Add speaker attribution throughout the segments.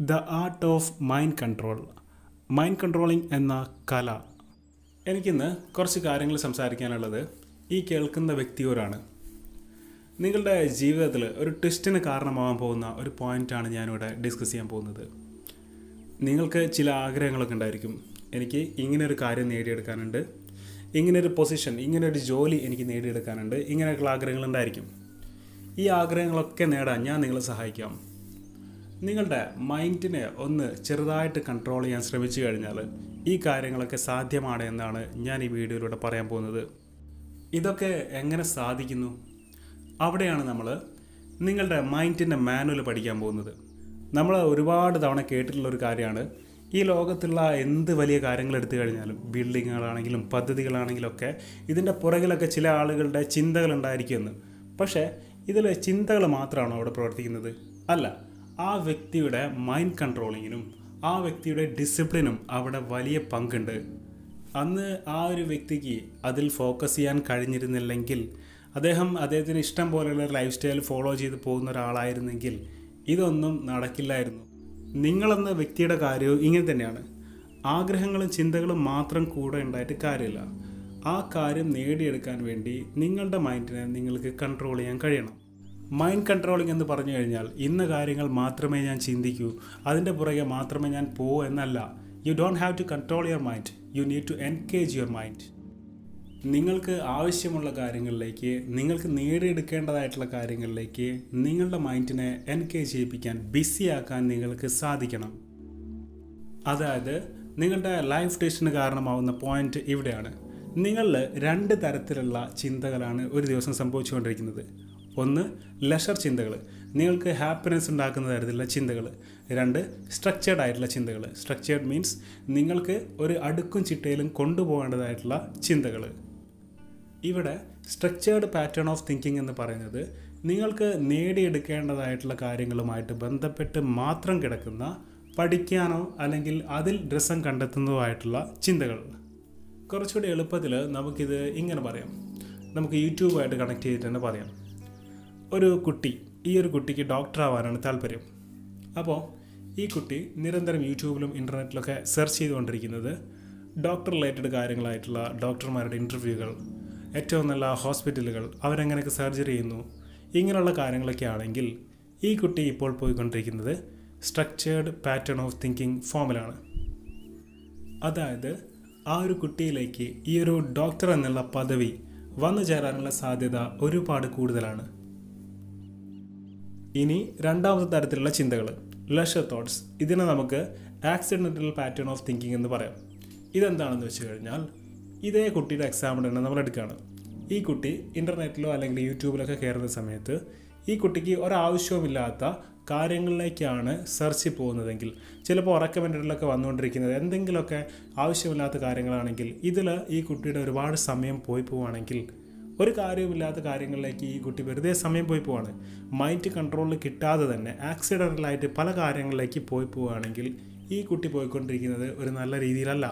Speaker 1: The art of mind control mind controlling എന്ന കല. എനിക്കിന്ന് കുറച്ച് കാര്യങ്ങൾ സംസാരിക്കാനുള്ളത് ഈ കേൾക്കുന്ന വ്യക്തിയോരാണ്. നിങ്ങളുടെ ജീവിതത്തിൽ ഒരു ട്വിസ്റ്റിന് കാരണമാകാൻ പോകുന്ന ഒരു പോയിന്റാണ് ഞാനിവിടെ ഡിസ്കസ് ചെയ്യാൻ പോകുന്നത്. നിങ്ങൾക്ക് ചില ആഗ്രഹങ്ങളൊക്കെ ഉണ്ടായിരിക്കും. എനിക്ക് ഇങ്ങനൊരു കാര്യം നേടിയെടുക്കാനുണ്ട്. ഇങ്ങനൊരു പൊസിഷൻ ഇങ്ങനൊരു ജോലി എനിക്ക് നേടിയെടുക്കാനുണ്ട്. ഇങ്ങനെയൊക്കെയുള്ള ആഗ്രഹങ്ങൾ ഉണ്ടായിരിക്കും. ഈ ആഗ്രഹങ്ങളൊക്കെ നേടാൻ ഞാൻ നിങ്ങളെ സഹായിക്കാം. നിങ്ങളുടെ മൈൻഡിനെ ഒന്ന് ചെറുതായിട്ട് കൺട്രോൾ ചെയ്യാൻ ശ്രമിച്ചു കഴിഞ്ഞാൽ ഈ കാര്യങ്ങളൊക്കെ സാധ്യമാണ് എന്നാണ് ഞാൻ ഈ വീഡിയോയിലൂടെ പറയാൻ പോകുന്നത്. ഇതൊക്കെ എങ്ങനെ സാധിക്കുന്നു? അവിടെയാണ് നമ്മൾ നിങ്ങളുടെ മൈൻഡിന്റെ മാനുവൽ പഠിക്കാൻ പോകുന്നത്. നമ്മൾ ഒരുപാട് തവണ കേട്ടിട്ടുള്ള ഒരു കാര്യമാണ്. ഈ ലോകത്തുള്ള എന്ത് വലിയ കാര്യങ്ങൾ എടുത്തു കഴിഞ്ഞാലും ബിൽഡിങ്ങുകളാണെങ്കിലും പദ്ധതികളാണെങ്കിലും ഒക്കെ ഇതിന്റെ പുറകിലൊക്കെ ചില ആളുകളുടെ ചിന്തകൾ ഉണ്ടായിരിക്കുമെന്ന്. പക്ഷേ ഇതിൽ ചിന്തകൾ മാത്രമാണോ അവിടെ പ്രവർത്തിക്കുന്നത്? അല്ല. ആ വ്യക്തിയുടെ മൈൻഡ് കൺട്രോളിങ്ങിനും ആ വ്യക്തിയുടെ ഡിസിപ്ലിനും അവിടെ വലിയ പങ്കുണ്ട്. അന്ന് ആ ഒരു വ്യക്തിക്ക് അതിൽ ഫോക്കസ് ചെയ്യാൻ കഴിഞ്ഞിരുന്നില്ലെങ്കിൽ അദ്ദേഹം അദ്ദേഹത്തിന് ഇഷ്ടം പോലെയുള്ള ലൈഫ് സ്റ്റൈൽ ഫോളോ ചെയ്ത് പോകുന്ന ഒരാളായിരുന്നെങ്കിൽ ഇതൊന്നും നടക്കില്ലായിരുന്നു. നിങ്ങളെന്ന വ്യക്തിയുടെ കാര്യവും ഇങ്ങനെ തന്നെയാണ്. ആഗ്രഹങ്ങളും ചിന്തകളും മാത്രം കൂടെ ഉണ്ടായിട്ട് കാര്യമില്ല. ആ കാര്യം നേടിയെടുക്കാൻ വേണ്ടി നിങ്ങളുടെ മൈൻഡിനെ നിങ്ങൾക്ക് കൺട്രോൾ ചെയ്യാൻ കഴിയണം. മൈൻഡ് കൺട്രോളിംഗ് എന്ന് പറഞ്ഞു കഴിഞ്ഞാൽ ഇന്ന കാര്യങ്ങൾ മാത്രമേ ഞാൻ ചിന്തിക്കൂ അതിന്റെ പുറകെ മാത്രമേ ഞാൻ പോകൂ എന്നല്ല. You don't have to control your mind you need to engage your mind നിങ്ങൾക്ക് ആവശ്യമുള്ള കാര്യങ്ങളിലേക്ക് നിങ്ങൾക്ക് നേടിയെടുക്കേണ്ടതായിട്ടുള്ള കാര്യങ്ങളിലേക്ക് നിങ്ങളുടെ മൈൻഡിനെ എൻകേജ് ചെയ്യിപ്പിക്കാൻ ബിസിയാക്കാൻ നിങ്ങൾക്ക് സാധിക്കണം. അതായത് നിങ്ങളുടെ ലൈഫ് ഡിഷന് കാരണമാവുന്ന പോയിന്റ് ഇവിടെയാണ്. നിങ്ങളിൽ രണ്ട് തരത്തിലുള്ള ചിന്തകളാണ് ഒരു ദിവസം സംഭവിച്ചുകൊണ്ടിരിക്കുന്നത്. ഒന്ന് ലെഷർ ചിന്തകൾ നിങ്ങൾക്ക് ഹാപ്പിനെസ് ഉണ്ടാക്കുന്ന തരത്തിലുള്ള ചിന്തകൾ രണ്ട് സ്ട്രക്ചേർഡ് ആയിട്ടുള്ള ചിന്തകൾ സ്ട്രക്ചേർഡ് മീൻസ് നിങ്ങൾക്ക് ഒരു അടുക്കും ചിട്ടയിലും കൊണ്ടുപോകേണ്ടതായിട്ടുള്ള ചിന്തകൾ ഇവിടെ സ്ട്രക്ചേർഡ് പാറ്റേൺ ഓഫ് തിങ്കിങ് എന്ന് പറയുന്നത് നിങ്ങൾക്ക് നേടിയെടുക്കേണ്ടതായിട്ടുള്ള കാര്യങ്ങളുമായിട്ട് ബന്ധപ്പെട്ട് മാത്രം കിടക്കുന്ന പഠിക്കാനോ അല്ലെങ്കിൽ അതിൽ രസം കണ്ടെത്തുന്നതോ ആയിട്ടുള്ള ചിന്തകൾ. കുറച്ചുകൂടി എളുപ്പത്തിൽ നമുക്കിത് ഇങ്ങനെ പറയാം. നമുക്ക് യൂട്യൂബായിട്ട് കണക്ട് ചെയ്തിട്ട് തന്നെ പറയാം. ഒരു കുട്ടി ഈ ഒരു കുട്ടിക്ക് ഡോക്ടർ ആവാനാണ് താല്പര്യം. അപ്പോൾ ഈ കുട്ടി നിരന്തരം യൂട്യൂബിലും ഇന്റർനെറ്റിലൊക്കെ സെർച്ച് ചെയ്തുകൊണ്ടിരിക്കുന്നത് ഡോക്ടർ റിലേറ്റഡ് കാര്യങ്ങളായിട്ടുള്ള ഡോക്ടർമാരുടെ ഇന്റർവ്യൂകൾ ഏറ്റവും നല്ല ഹോസ്പിറ്റലുകൾ അവരെങ്ങനെയൊക്കെ സർജറി ചെയ്യുന്നു ഇങ്ങനെയുള്ള കാര്യങ്ങളൊക്കെ ആണെങ്കിൽ ഈ കുട്ടി ഇപ്പോൾ പോയിക്കൊണ്ടിരിക്കുന്നത് സ്ട്രക്ചേർഡ് പാറ്റേൺ ഓഫ് തിങ്കിങ് ഫോമിലാണ് അതായത് ആ ഒരു കുട്ടിയിലേക്ക് ഈ ഒരു ഡോക്ടർ എന്നുള്ള പദവി വന്നു ചേരാനുള്ള സാധ്യത ഒരുപാട് കൂടുതലാണ്. ഇനി രണ്ടാമത്തെ തരത്തിലുള്ള ചിന്തകൾ. ലഷർ തോട്ട്സ് ഇതിനെ നമുക്ക് ആക്സിഡന്റൽ പാറ്റേൺ ഓഫ് തിങ്കിങ് എന്ന് പറയാം. ഇതെന്താണെന്ന് വെച്ച് കഴിഞ്ഞാൽ ഇതേ കുട്ടിയുടെ എക്സാമ്പിൾ തന്നെ നമ്മൾ എടുക്കുകയാണ്. ഈ കുട്ടി ഇന്റർനെറ്റിലോ അല്ലെങ്കിൽ യൂട്യൂബിലൊക്കെ കയറുന്ന സമയത്ത് ഈ കുട്ടിക്ക് ഒരാവശ്യവുമില്ലാത്ത കാര്യങ്ങളിലേക്കാണ് സെർച്ച് പോകുന്നതെങ്കിൽ ചിലപ്പോൾ റെക്കമെൻഡഡിലൊക്കെ വന്നുകൊണ്ടിരിക്കുന്നത് എന്തെങ്കിലുമൊക്കെ ആവശ്യമില്ലാത്ത കാര്യങ്ങളാണെങ്കിൽ ഇതിൽ ഈ കുട്ടിയുടെ ഒരുപാട് സമയം പോയി പോവുകയാണെങ്കിൽ ഒരു കാര്യവുമില്ലാത്ത കാര്യങ്ങളിലേക്ക് ഈ കുട്ടി വെറുതെ സമയം പോയി പോവാണ്. മൈൻഡ് കൺട്രോളിൽ കിട്ടാതെ തന്നെ ആക്സിഡന്റലായിട്ട് പല കാര്യങ്ങളിലേക്ക് പോയി പോവുകയാണെങ്കിൽ ഈ കുട്ടി പോയിക്കൊണ്ടിരിക്കുന്നത് ഒരു നല്ല രീതിയിലല്ല.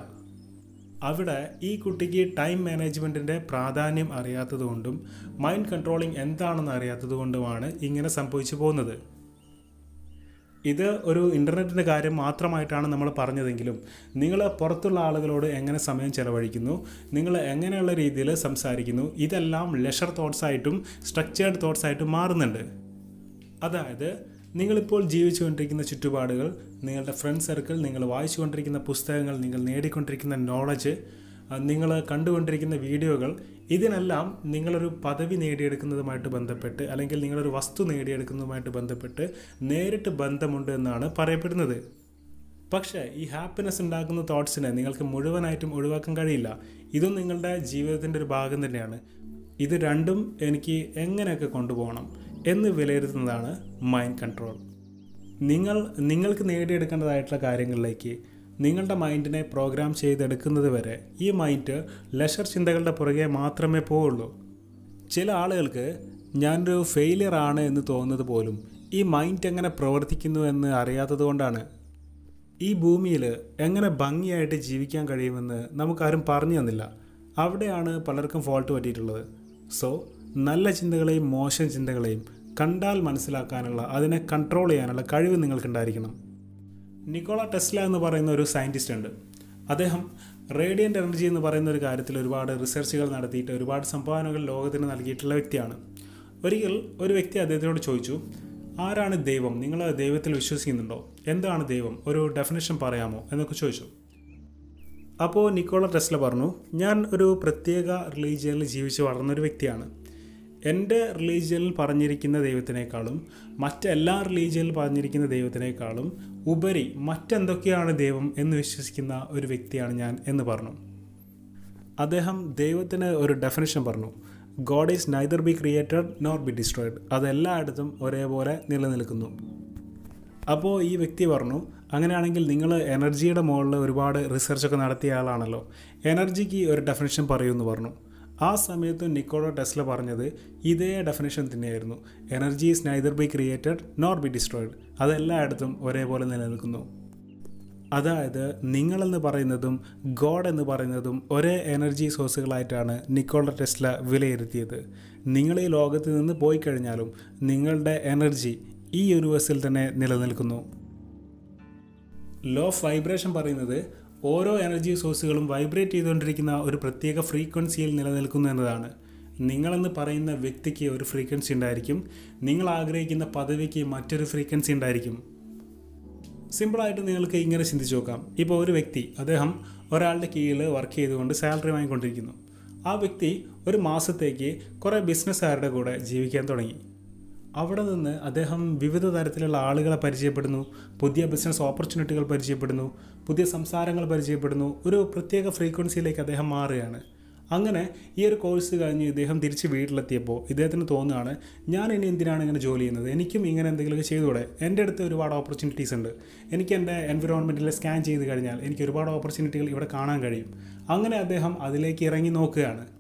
Speaker 1: അവിടെ ഈ കുട്ടിക്ക് ടൈം മാനേജ്മെന്റിന്റെ പ്രാധാന്യം അറിയാത്തതുകൊണ്ടും മൈൻഡ് കൺട്രോളിംഗ് എന്താണെന്ന് അറിയാത്തതുകൊണ്ടുമാണ് ഇങ്ങനെ സംഭവിച്ചു പോകുന്നത്. ഇത് ഒരു ഇന്റർനെറ്റിന്റെ കാര്യം മാത്രമായിട്ടാണ് നമ്മൾ പറഞ്ഞതെങ്കിലും നിങ്ങൾ പുറത്തുള്ള ആളുകളോട് എങ്ങനെ സമയം ചെലവഴിക്കുന്നു നിങ്ങൾ എങ്ങനെയുള്ള രീതിയിൽ സംസാരിക്കുന്നു ഇതെല്ലാം ലെഷർ തോട്ട്സ് ആയിട്ടും സ്ട്രക്ചേർഡ് തോട്ട്സ് ആയിട്ടും മാറുന്നുണ്ട്. അതായത് നിങ്ങളിപ്പോൾ ജീവിച്ചുകൊണ്ടിരിക്കുന്ന ചുറ്റുപാടുകൾ നിങ്ങളുടെ ഫ്രണ്ട് സർക്കിൾ നിങ്ങൾ വായിച്ചുകൊണ്ടിരിക്കുന്ന പുസ്തകങ്ങൾ നിങ്ങൾ നേടിക്കൊണ്ടിരിക്കുന്ന നോളജ് നിങ്ങൾ കണ്ടുകൊണ്ടിരിക്കുന്ന വീഡിയോകൾ ഇതിനെല്ലാം നിങ്ങളൊരു പദവി നേടിയെടുക്കുന്നതുമായിട്ട് ബന്ധപ്പെട്ട് അല്ലെങ്കിൽ നിങ്ങളൊരു വസ്തു നേടിയെടുക്കുന്നതുമായിട്ട് ബന്ധപ്പെട്ട് നേരിട്ട് ബന്ധമുണ്ട് എന്നാണ് പറയപ്പെടുന്നത്. പക്ഷേ ഈ ഹാപ്പിനെസ് ഉണ്ടാക്കുന്ന തോട്ട്സിനെ നിങ്ങൾക്ക് മുഴുവനായിട്ടും ഒഴിവാക്കാൻ കഴിയില്ല. ഇതും നിങ്ങളുടെ ജീവിതത്തിന്റെ ഒരു ഭാഗം തന്നെയാണ്. ഇത് രണ്ടും എനിക്ക് എങ്ങനെയൊക്കെ കൊണ്ടുപോകണം എന്ന് വിലയിരുത്തുന്നതാണ് മൈൻഡ് കൺട്രോൾ നിങ്ങൾ നിങ്ങൾക്ക് നേടിയെടുക്കേണ്ടതായിട്ടുള്ള കാര്യങ്ങളിലേക്ക് നിങ്ങളുടെ മൈൻഡിനെ പ്രോഗ്രാം ചെയ്തെടുക്കുന്നത് വരെ ഈ മൈൻഡ് ലെഷർ ചിന്തകളുടെ പുറകെ മാത്രമേ പോവുള്ളൂ. ചില ആളുകൾക്ക് ഞാനൊരു ഫെയിലിയർ ആണ് എന്ന് തോന്നുന്നത് പോലും ഈ മൈൻഡ് എങ്ങനെ പ്രവർത്തിക്കുന്നു എന്ന് അറിയാത്തത് കൊണ്ടാണ്. ഈ ഭൂമിയിൽ എങ്ങനെ ഭംഗിയായിട്ട് ജീവിക്കാൻ കഴിയുമെന്ന് നമുക്കാരും പറഞ്ഞു തന്നില്ല. അവിടെയാണ് പലർക്കും ഫോൾട്ട് പറ്റിയിട്ടുള്ളത്. സോ നല്ല ചിന്തകളെയും മോശം ചിന്തകളെയും കണ്ടാൽ മനസ്സിലാക്കാനുള്ള അതിനെ കൺട്രോൾ ചെയ്യാനുള്ള കഴിവ് നിങ്ങൾക്കുണ്ടായിരിക്കണം. നിക്കോള ടെസ്ല എന്ന് പറയുന്ന ഒരു സയന്റിസ്റ്റ് ഉണ്ട്. അദ്ദേഹം റേഡിയന്റ് എനർജി എന്ന് പറയുന്ന ഒരു കാര്യത്തിൽ ഒരുപാട് റിസർച്ചുകൾ നടത്തിയിട്ട് ഒരുപാട് സംഭാവനകൾ ലോകത്തിന് നൽകിയിട്ടുള്ള വ്യക്തിയാണ്. ഒരിക്കൽ ഒരു വ്യക്തി അദ്ദേഹത്തിനോട് ചോദിച്ചു ആരാണ് ദൈവം? നിങ്ങൾ ദൈവത്തിൽ വിശ്വസിക്കുന്നുണ്ടോ? എന്താണ് ദൈവം? ഒരു ഡെഫിനേഷൻ പറയാമോ? എന്നൊക്കെ ചോദിച്ചു. അപ്പോൾ നിക്കോള ടെസ്ല പറഞ്ഞു ഞാൻ ഒരു പ്രത്യേക റിലീജിയനിൽ ജീവിച്ച് വളർന്നൊരു വ്യക്തിയാണ്. എന്റെ റിലീജിയനിൽ പറഞ്ഞിരിക്കുന്ന ദൈവത്തിനേക്കാളും മറ്റെല്ലാ റിലീജിയനിൽ പറഞ്ഞിരിക്കുന്ന ദൈവത്തിനേക്കാളും ഉപരി മറ്റെന്തൊക്കെയാണ് ദൈവം എന്ന് വിശ്വസിക്കുന്ന ഒരു വ്യക്തിയാണ് ഞാൻ എന്ന് പറഞ്ഞു. അദ്ദേഹം ദൈവത്തിന് ഒരു ഡെഫിനേഷൻ പറഞ്ഞു. God is neither be created nor be destroyed അതെല്ലായിടത്തും ഒരേപോലെ നിലനിൽക്കുന്നു. അപ്പോൾ ഈ വ്യക്തി പറഞ്ഞു അങ്ങനെയാണെങ്കിൽ നിങ്ങൾ എനർജിയുടെ മുകളിൽ ഒരുപാട് റിസർച്ചൊക്കെ നടത്തിയ ആളാണല്ലോ. എനർജിക്ക് ഒരു ഡെഫിനേഷൻ പറയുമെന്ന് പറഞ്ഞു. ആ സമയത്ത് നിക്കോളോ ടെസ്ല പറഞ്ഞത് ഇതേ ഡെഫിനേഷൻ തന്നെയായിരുന്നു. Energy is neither be created nor be destroyed അതെല്ലായിടത്തും ഒരേപോലെ നിലനിൽക്കുന്നു. അതായത് നിങ്ങളെന്ന് പറയുന്നതും ഗോഡ് എന്ന് പറയുന്നതും ഒരേ എനർജി സോഴ്സുകളായിട്ടാണ് നിക്കോള ടെസ്ല വിലയിരുത്തിയത്. നിങ്ങൾ ഈ ലോകത്ത് നിന്ന് പോയി കഴിഞ്ഞാലും നിങ്ങളുടെ എനർജി ഈ യൂണിവേഴ്സിൽ തന്നെ നിലനിൽക്കുന്നു. ലോ ഓഫ് വൈബ്രേഷൻ പറയുന്നത് ഓരോ എനർജി സോഴ്സുകളും വൈബ്രേറ്റ് ചെയ്തുകൊണ്ടിരിക്കുന്ന ഒരു പ്രത്യേക ഫ്രീക്വൻസിയിൽ നിലനിൽക്കുന്നു എന്നതാണ്. നിങ്ങളെന്ന് പറയുന്ന വ്യക്തിക്ക് ഒരു ഫ്രീക്വൻസി ഉണ്ടായിരിക്കും. നിങ്ങൾ ആഗ്രഹിക്കുന്ന പദവിക്ക് മറ്റൊരു ഫ്രീക്വൻസി ഉണ്ടായിരിക്കും. സിമ്പിളായിട്ട് നിങ്ങൾക്ക് ഇങ്ങനെ ചിന്തിച്ച് നോക്കാം. ഇപ്പോൾ ഒരു വ്യക്തി അദ്ദേഹം ഒരാളുടെ കീഴിൽ വർക്ക് ചെയ്തുകൊണ്ട് സാലറി വാങ്ങിക്കൊണ്ടിരിക്കുന്നു. ആ വ്യക്തി ഒരു മാസത്തേക്ക് കുറേ ബിസിനസ്സുകാരുടെ കൂടെ ജീവിക്കാൻ തുടങ്ങി. അവിടെ നിന്ന് അദ്ദേഹം വിവിധ തരത്തിലുള്ള ആളുകളെ പരിചയപ്പെടുന്നു പുതിയ ബിസിനസ് ഓപ്പർച്യൂണിറ്റികൾ പരിചയപ്പെടുന്നു പുതിയ സംസാരങ്ങൾ പരിചയപ്പെടുന്നു ഒരു പ്രത്യേക ഫ്രീക്വൻസിയിലേക്ക് അദ്ദേഹം മാറുകയാണ്. അങ്ങനെ ഈ ഒരു കോഴ്സ് കഴിഞ്ഞ് ഇദ്ദേഹം തിരിച്ച് വീട്ടിലെത്തിയപ്പോൾ ഇദ്ദേഹത്തിന് തോന്നുകയാണ് ഞാൻ ഇനി എന്തിനാണ് ഇങ്ങനെ ജോലി ചെയ്യുന്നത്? എനിക്കും ഇങ്ങനെ എന്തെങ്കിലുമൊക്കെ ചെയ്തുകൂടെ? എന്റെ അടുത്ത് ഒരുപാട് ഓപ്പർച്യൂണിറ്റീസ് ഉണ്ട്. എനിക്ക് എന്റെ എൻവിറോൺമെന്റിൽ സ്കാൻ ചെയ്ത് കഴിഞ്ഞാൽ എനിക്ക് ഒരുപാട് ഓപ്പർച്യൂണിറ്റികൾ ഇവിടെ കാണാൻ കഴിയും. അങ്ങനെ അദ്ദേഹം അതിലേക്ക് ഇറങ്ങി നോക്കുകയാണ്.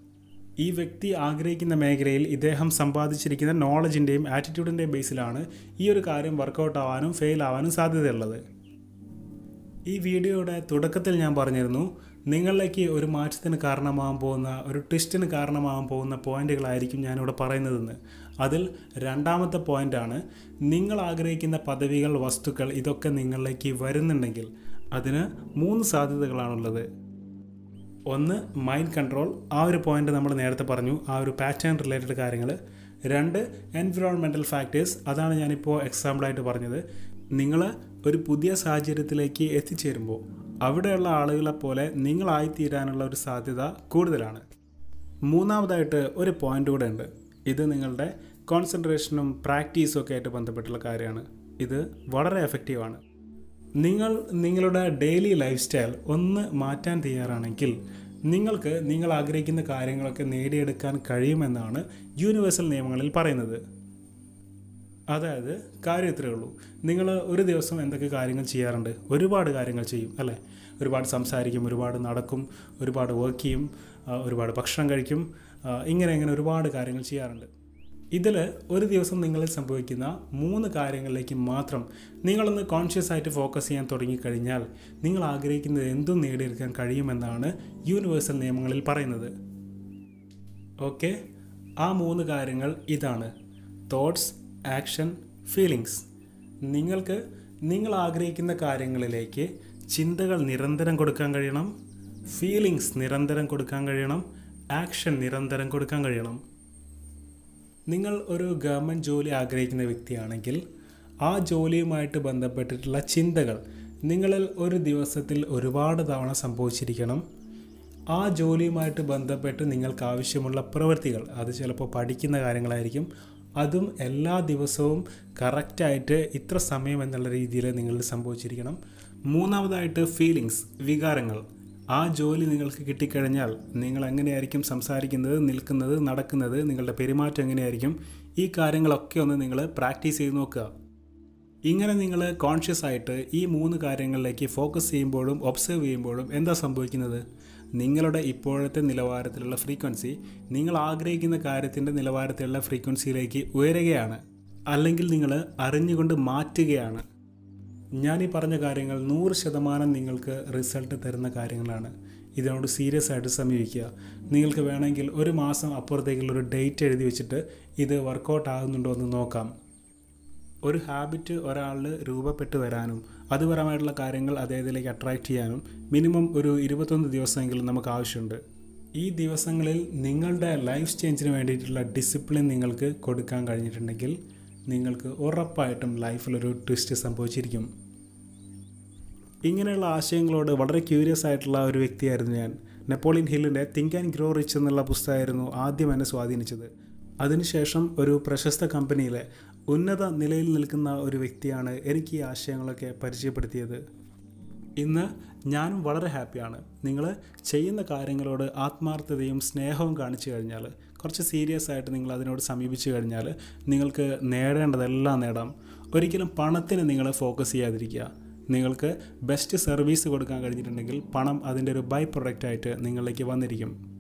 Speaker 1: ഈ വ്യക്തി ആഗ്രഹിക്കുന്ന മേഖലയിൽ ഇദ്ദേഹം സമ്പാദിച്ചിരിക്കുന്ന നോളജിന്റെയും ആറ്റിറ്റ്യൂഡിന്റെയും ബേസിലാണ് ഈ ഒരു കാര്യം വർക്കൗട്ട് ആവാനും ഫെയിൽ ആവാനും സാധ്യതയുള്ളത്. ഈ വീഡിയോയുടെ തുടക്കത്തിൽ ഞാൻ പറഞ്ഞിരുന്നു നിങ്ങളിലേക്ക് ഒരു മാറ്റത്തിന് കാരണമാകാൻ പോകുന്ന ഒരു ട്വിസ്റ്റിന് കാരണമാകാൻ പോകുന്ന പോയിന്റുകളായിരിക്കും ഞാനിവിടെ പറയുന്നതെന്ന്. അതിൽ രണ്ടാമത്തെ പോയിന്റാണ് നിങ്ങൾ ആഗ്രഹിക്കുന്ന പദവികൾ വസ്തുക്കൾ ഇതൊക്കെ നിങ്ങളിലേക്ക് വരുന്നുണ്ടെങ്കിൽ അതിന് മൂന്ന് സാധ്യതകളാണുള്ളത്. ഒന്ന് മൈൻഡ് കൺട്രോൾ ആ ഒരു പോയിന്റ് നമ്മൾ നേരത്തെ പറഞ്ഞു. ആ ഒരു പാറ്റേൺ റിലേറ്റഡ് കാര്യങ്ങൾ രണ്ട് എൻവിറോൺമെന്റൽ ഫാക്ടേഴ്സ് അതാണ് ഞാനിപ്പോൾ എക്സാമ്പിളായിട്ട് പറഞ്ഞത്. നിങ്ങൾ ഒരു പുതിയ സാഹചര്യത്തിലേക്ക് എത്തിച്ചേരുമ്പോൾ അവിടെയുള്ള ആളുകളെ പോലെ നിങ്ങളായിത്തീരാനുള്ള ഒരു സാധ്യത കൂടുതലാണ്. മൂന്നാമതായിട്ട് ഒരു പോയിന്റ് കൂടെ ഉണ്ട്. ഇത് നിങ്ങളുടെ കോൺസെൻട്രേഷനും പ്രാക്ടീസും ഒക്കെ ആയിട്ട് ബന്ധപ്പെട്ടുള്ള കാര്യമാണ്. ഇത് വളരെ എഫക്റ്റീവാണ് നിങ്ങൾ നിങ്ങളുടെ ഡെയിലി ലൈഫ് സ്റ്റൈൽ ഒന്ന് മാറ്റാൻ തയ്യാറാണെങ്കിൽ നിങ്ങൾക്ക് നിങ്ങൾ ആഗ്രഹിക്കുന്ന കാര്യങ്ങളൊക്കെ നേടിയെടുക്കാൻ കഴിയുമെന്നാണ് യൂണിവേഴ്സൽ നിയമങ്ങളിൽ പറയുന്നത്. അതായത് കാര്യം ഇത്രയേ ഉള്ളൂ. നിങ്ങൾ ഒരു ദിവസം എന്തൊക്കെ കാര്യങ്ങൾ ചെയ്യാറുണ്ട്? ഒരുപാട് കാര്യങ്ങൾ ചെയ്യും അല്ലേ? ഒരുപാട് സംസാരിക്കും ഒരുപാട് നടക്കും ഒരുപാട് വർക്ക് ചെയ്യും ഒരുപാട് ഭക്ഷണം കഴിക്കും ഇങ്ങനെ ഇങ്ങനെ ഒരുപാട് കാര്യങ്ങൾ ചെയ്യാറുണ്ട്. ഇതിൽ ഒരു ദിവസം നിങ്ങളിൽ സംഭവിക്കുന്ന മൂന്ന് കാര്യങ്ങളിലേക്ക് മാത്രം നിങ്ങളൊന്ന് കോൺഷ്യസ് ആയിട്ട് ഫോക്കസ് ചെയ്യാൻ തുടങ്ങിക്കഴിഞ്ഞാൽ നിങ്ങൾ ആഗ്രഹിക്കുന്നത് എന്തും നേടിയെടുക്കാൻ കഴിയുമെന്നാണ് യൂണിവേഴ്സൽ നിയമങ്ങളിൽ പറയുന്നത്. ഓക്കെ ആ മൂന്ന് കാര്യങ്ങൾ ഇതാണ്. തോട്ട്സ് ആക്ഷൻ ഫീലിങ്സ് നിങ്ങൾക്ക് നിങ്ങൾ ആഗ്രഹിക്കുന്ന കാര്യങ്ങളിലേക്ക് ചിന്തകൾ നിരന്തരം കൊടുക്കാൻ കഴിയണം. ഫീലിങ്സ് നിരന്തരം കൊടുക്കാൻ കഴിയണം. ആക്ഷൻ നിരന്തരം കൊടുക്കാൻ കഴിയണം. നിങ്ങൾ ഒരു ഗവൺമെന്റ് ജോലി ആഗ്രഹിക്കുന്ന വ്യക്തിയാണെങ്കിൽ ആ ജോലിയുമായിട്ട് ബന്ധപ്പെട്ടിട്ടുള്ള ചിന്തകൾ നിങ്ങളിൽ ഒരു ദിവസത്തിൽ ഒരുപാട് തവണ സംഭവിച്ചിരിക്കണം. ആ ജോലിയുമായിട്ട് ബന്ധപ്പെട്ട് നിങ്ങൾക്ക് ആവശ്യമുള്ള പ്രവൃത്തികൾ അത് ചിലപ്പോൾ പഠിക്കുന്ന കാര്യങ്ങളായിരിക്കും അതും എല്ലാ ദിവസവും കറക്റ്റായിട്ട് ഇത്ര സമയം എന്നുള്ള രീതിയിൽ നിങ്ങളിൽ സംഭവിച്ചിരിക്കണം. മൂന്നാമതായിട്ട് ഫീലിങ്സ് വികാരങ്ങൾ. ആ ജോലി നിങ്ങൾക്ക് കിട്ടിക്കഴിഞ്ഞാൽ നിങ്ങൾ എങ്ങനെയായിരിക്കും സംസാരിക്കുന്നത് നിൽക്കുന്നത് നടക്കുന്നത് നിങ്ങളുടെ പെരുമാറ്റം എങ്ങനെയായിരിക്കും ഈ കാര്യങ്ങളൊക്കെ ഒന്ന് നിങ്ങൾ പ്രാക്ടീസ് ചെയ്ത് നോക്കുക. ഇങ്ങനെ നിങ്ങൾ കോൺഷ്യസ് ആയിട്ട് ഈ മൂന്ന് കാര്യങ്ങളിലേക്ക് ഫോക്കസ് ചെയ്യുമ്പോഴും ഒബ്സർവ് ചെയ്യുമ്പോഴും എന്താ സംഭവിക്കുന്നത്? നിങ്ങളുടെ ഇപ്പോഴത്തെ നിലവാരത്തിലുള്ള ഫ്രീക്വൻസി നിങ്ങൾ ആഗ്രഹിക്കുന്ന കാര്യത്തിന്റെ നിലവാരത്തിലുള്ള ഫ്രീക്വൻസിയിലേക്ക് ഉയരുകയാണ്. അല്ലെങ്കിൽ നിങ്ങൾ അറിഞ്ഞുകൊണ്ട് മാറ്റുകയാണ്. ഞാൻ ഈ പറഞ്ഞ കാര്യങ്ങൾ നൂറ് ശതമാനം നിങ്ങൾക്ക് റിസൾട്ട് തരുന്ന കാര്യങ്ങളാണ്. ഇതിനോട് സീരിയസ് ആയിട്ട് സമീപിക്കുക. നിങ്ങൾക്ക് വേണമെങ്കിൽ ഒരു മാസം അപ്പുറത്തേക്കുള്ള ഒരു ഡേറ്റ് എഴുതി വെച്ചിട്ട് ഇത് വർക്കൗട്ട് ആകുന്നുണ്ടോ എന്ന് നോക്കാം. ഒരു ഹാബിറ്റ് ഒരാളിൽ രൂപപ്പെട്ടു വരാനും അതുപരമായിട്ടുള്ള കാര്യങ്ങൾ അദ്ദേഹത്തിലേക്ക് അട്രാക്റ്റ് ചെയ്യാനും മിനിമം ഒരു ഇരുപത്തൊന്ന് ദിവസമെങ്കിലും നമുക്ക് ആവശ്യമുണ്ട്. ഈ ദിവസങ്ങളിൽ നിങ്ങളുടെ ലൈഫ് ചേഞ്ചിന് വേണ്ടിയിട്ടുള്ള ഡിസിപ്ലിൻ നിങ്ങൾക്ക് കൊടുക്കാൻ കഴിഞ്ഞിട്ടുണ്ടെങ്കിൽ നിങ്ങൾക്ക് ഉറപ്പായിട്ടും ലൈഫിലൊരു ട്വിസ്റ്റ് സംഭവിച്ചിരിക്കും. ഇങ്ങനെയുള്ള ആശയങ്ങളോട് വളരെ ക്യൂരിയസ് ആയിട്ടുള്ള ഒരു വ്യക്തിയായിരുന്നു ഞാൻ. നെപ്പോളിയൻ ഹില്ലിന്റെ തിങ്ക് ആൻഡ് ഗ്രോ റിച്ച് എന്നുള്ള പുസ്തകമായിരുന്നു ആദ്യം എന്നെ സ്വാധീനിച്ചത്. അതിനുശേഷം ഒരു പ്രശസ്ത കമ്പനിയിലെ ഉന്നത നിലയിൽ നിൽക്കുന്ന ഒരു വ്യക്തിയാണ് എനിക്ക് ഈ ആശയങ്ങളൊക്കെ പരിചയപ്പെടുത്തിയത്. ഇന്ന് ഞാനും വളരെ ഹാപ്പിയാണ് നിങ്ങൾ ചെയ്യുന്ന കാര്യങ്ങളോട് ആത്മാർത്ഥതയും സ്നേഹവും കാണിച്ചു കഴിഞ്ഞാൽ കുറച്ച് സീരിയസ് ആയിട്ട് നിങ്ങൾ അതിനോട് സമീപിച്ചു കഴിഞ്ഞാൽ നിങ്ങൾക്ക് നേടേണ്ടതെല്ലാം നേടാം. ഒരിക്കലും പണത്തിന് നിങ്ങൾ ഫോക്കസ് ചെയ്യാതിരിക്കുക. നിങ്ങൾക്ക് ബെസ്റ്റ് സർവീസ് കൊടുക്കാൻ കഴിഞ്ഞിട്ടുണ്ടെങ്കിൽ പണം അതിന്റെ ഒരു ബൈ പ്രൊഡക്റ്റായിട്ട് നിങ്ങളിലേക്ക് വന്നിരിക്കും.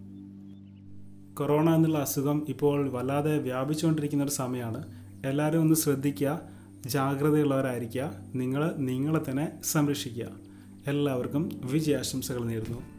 Speaker 1: കൊറോണ എന്നുള്ള അസുഖം ഇപ്പോൾ വല്ലാതെ വ്യാപിച്ചുകൊണ്ടിരിക്കുന്ന ഒരു സമയമാണ്. എല്ലാവരും ഒന്ന് ശ്രദ്ധിക്കുക. ജാഗ്രതയുള്ളവരായിരിക്കുക. നിങ്ങൾ നിങ്ങളെ തന്നെ സംരക്ഷിക്കുക. എല്ലാവർക്കും വിജയാശംസകൾ നേരുന്നു.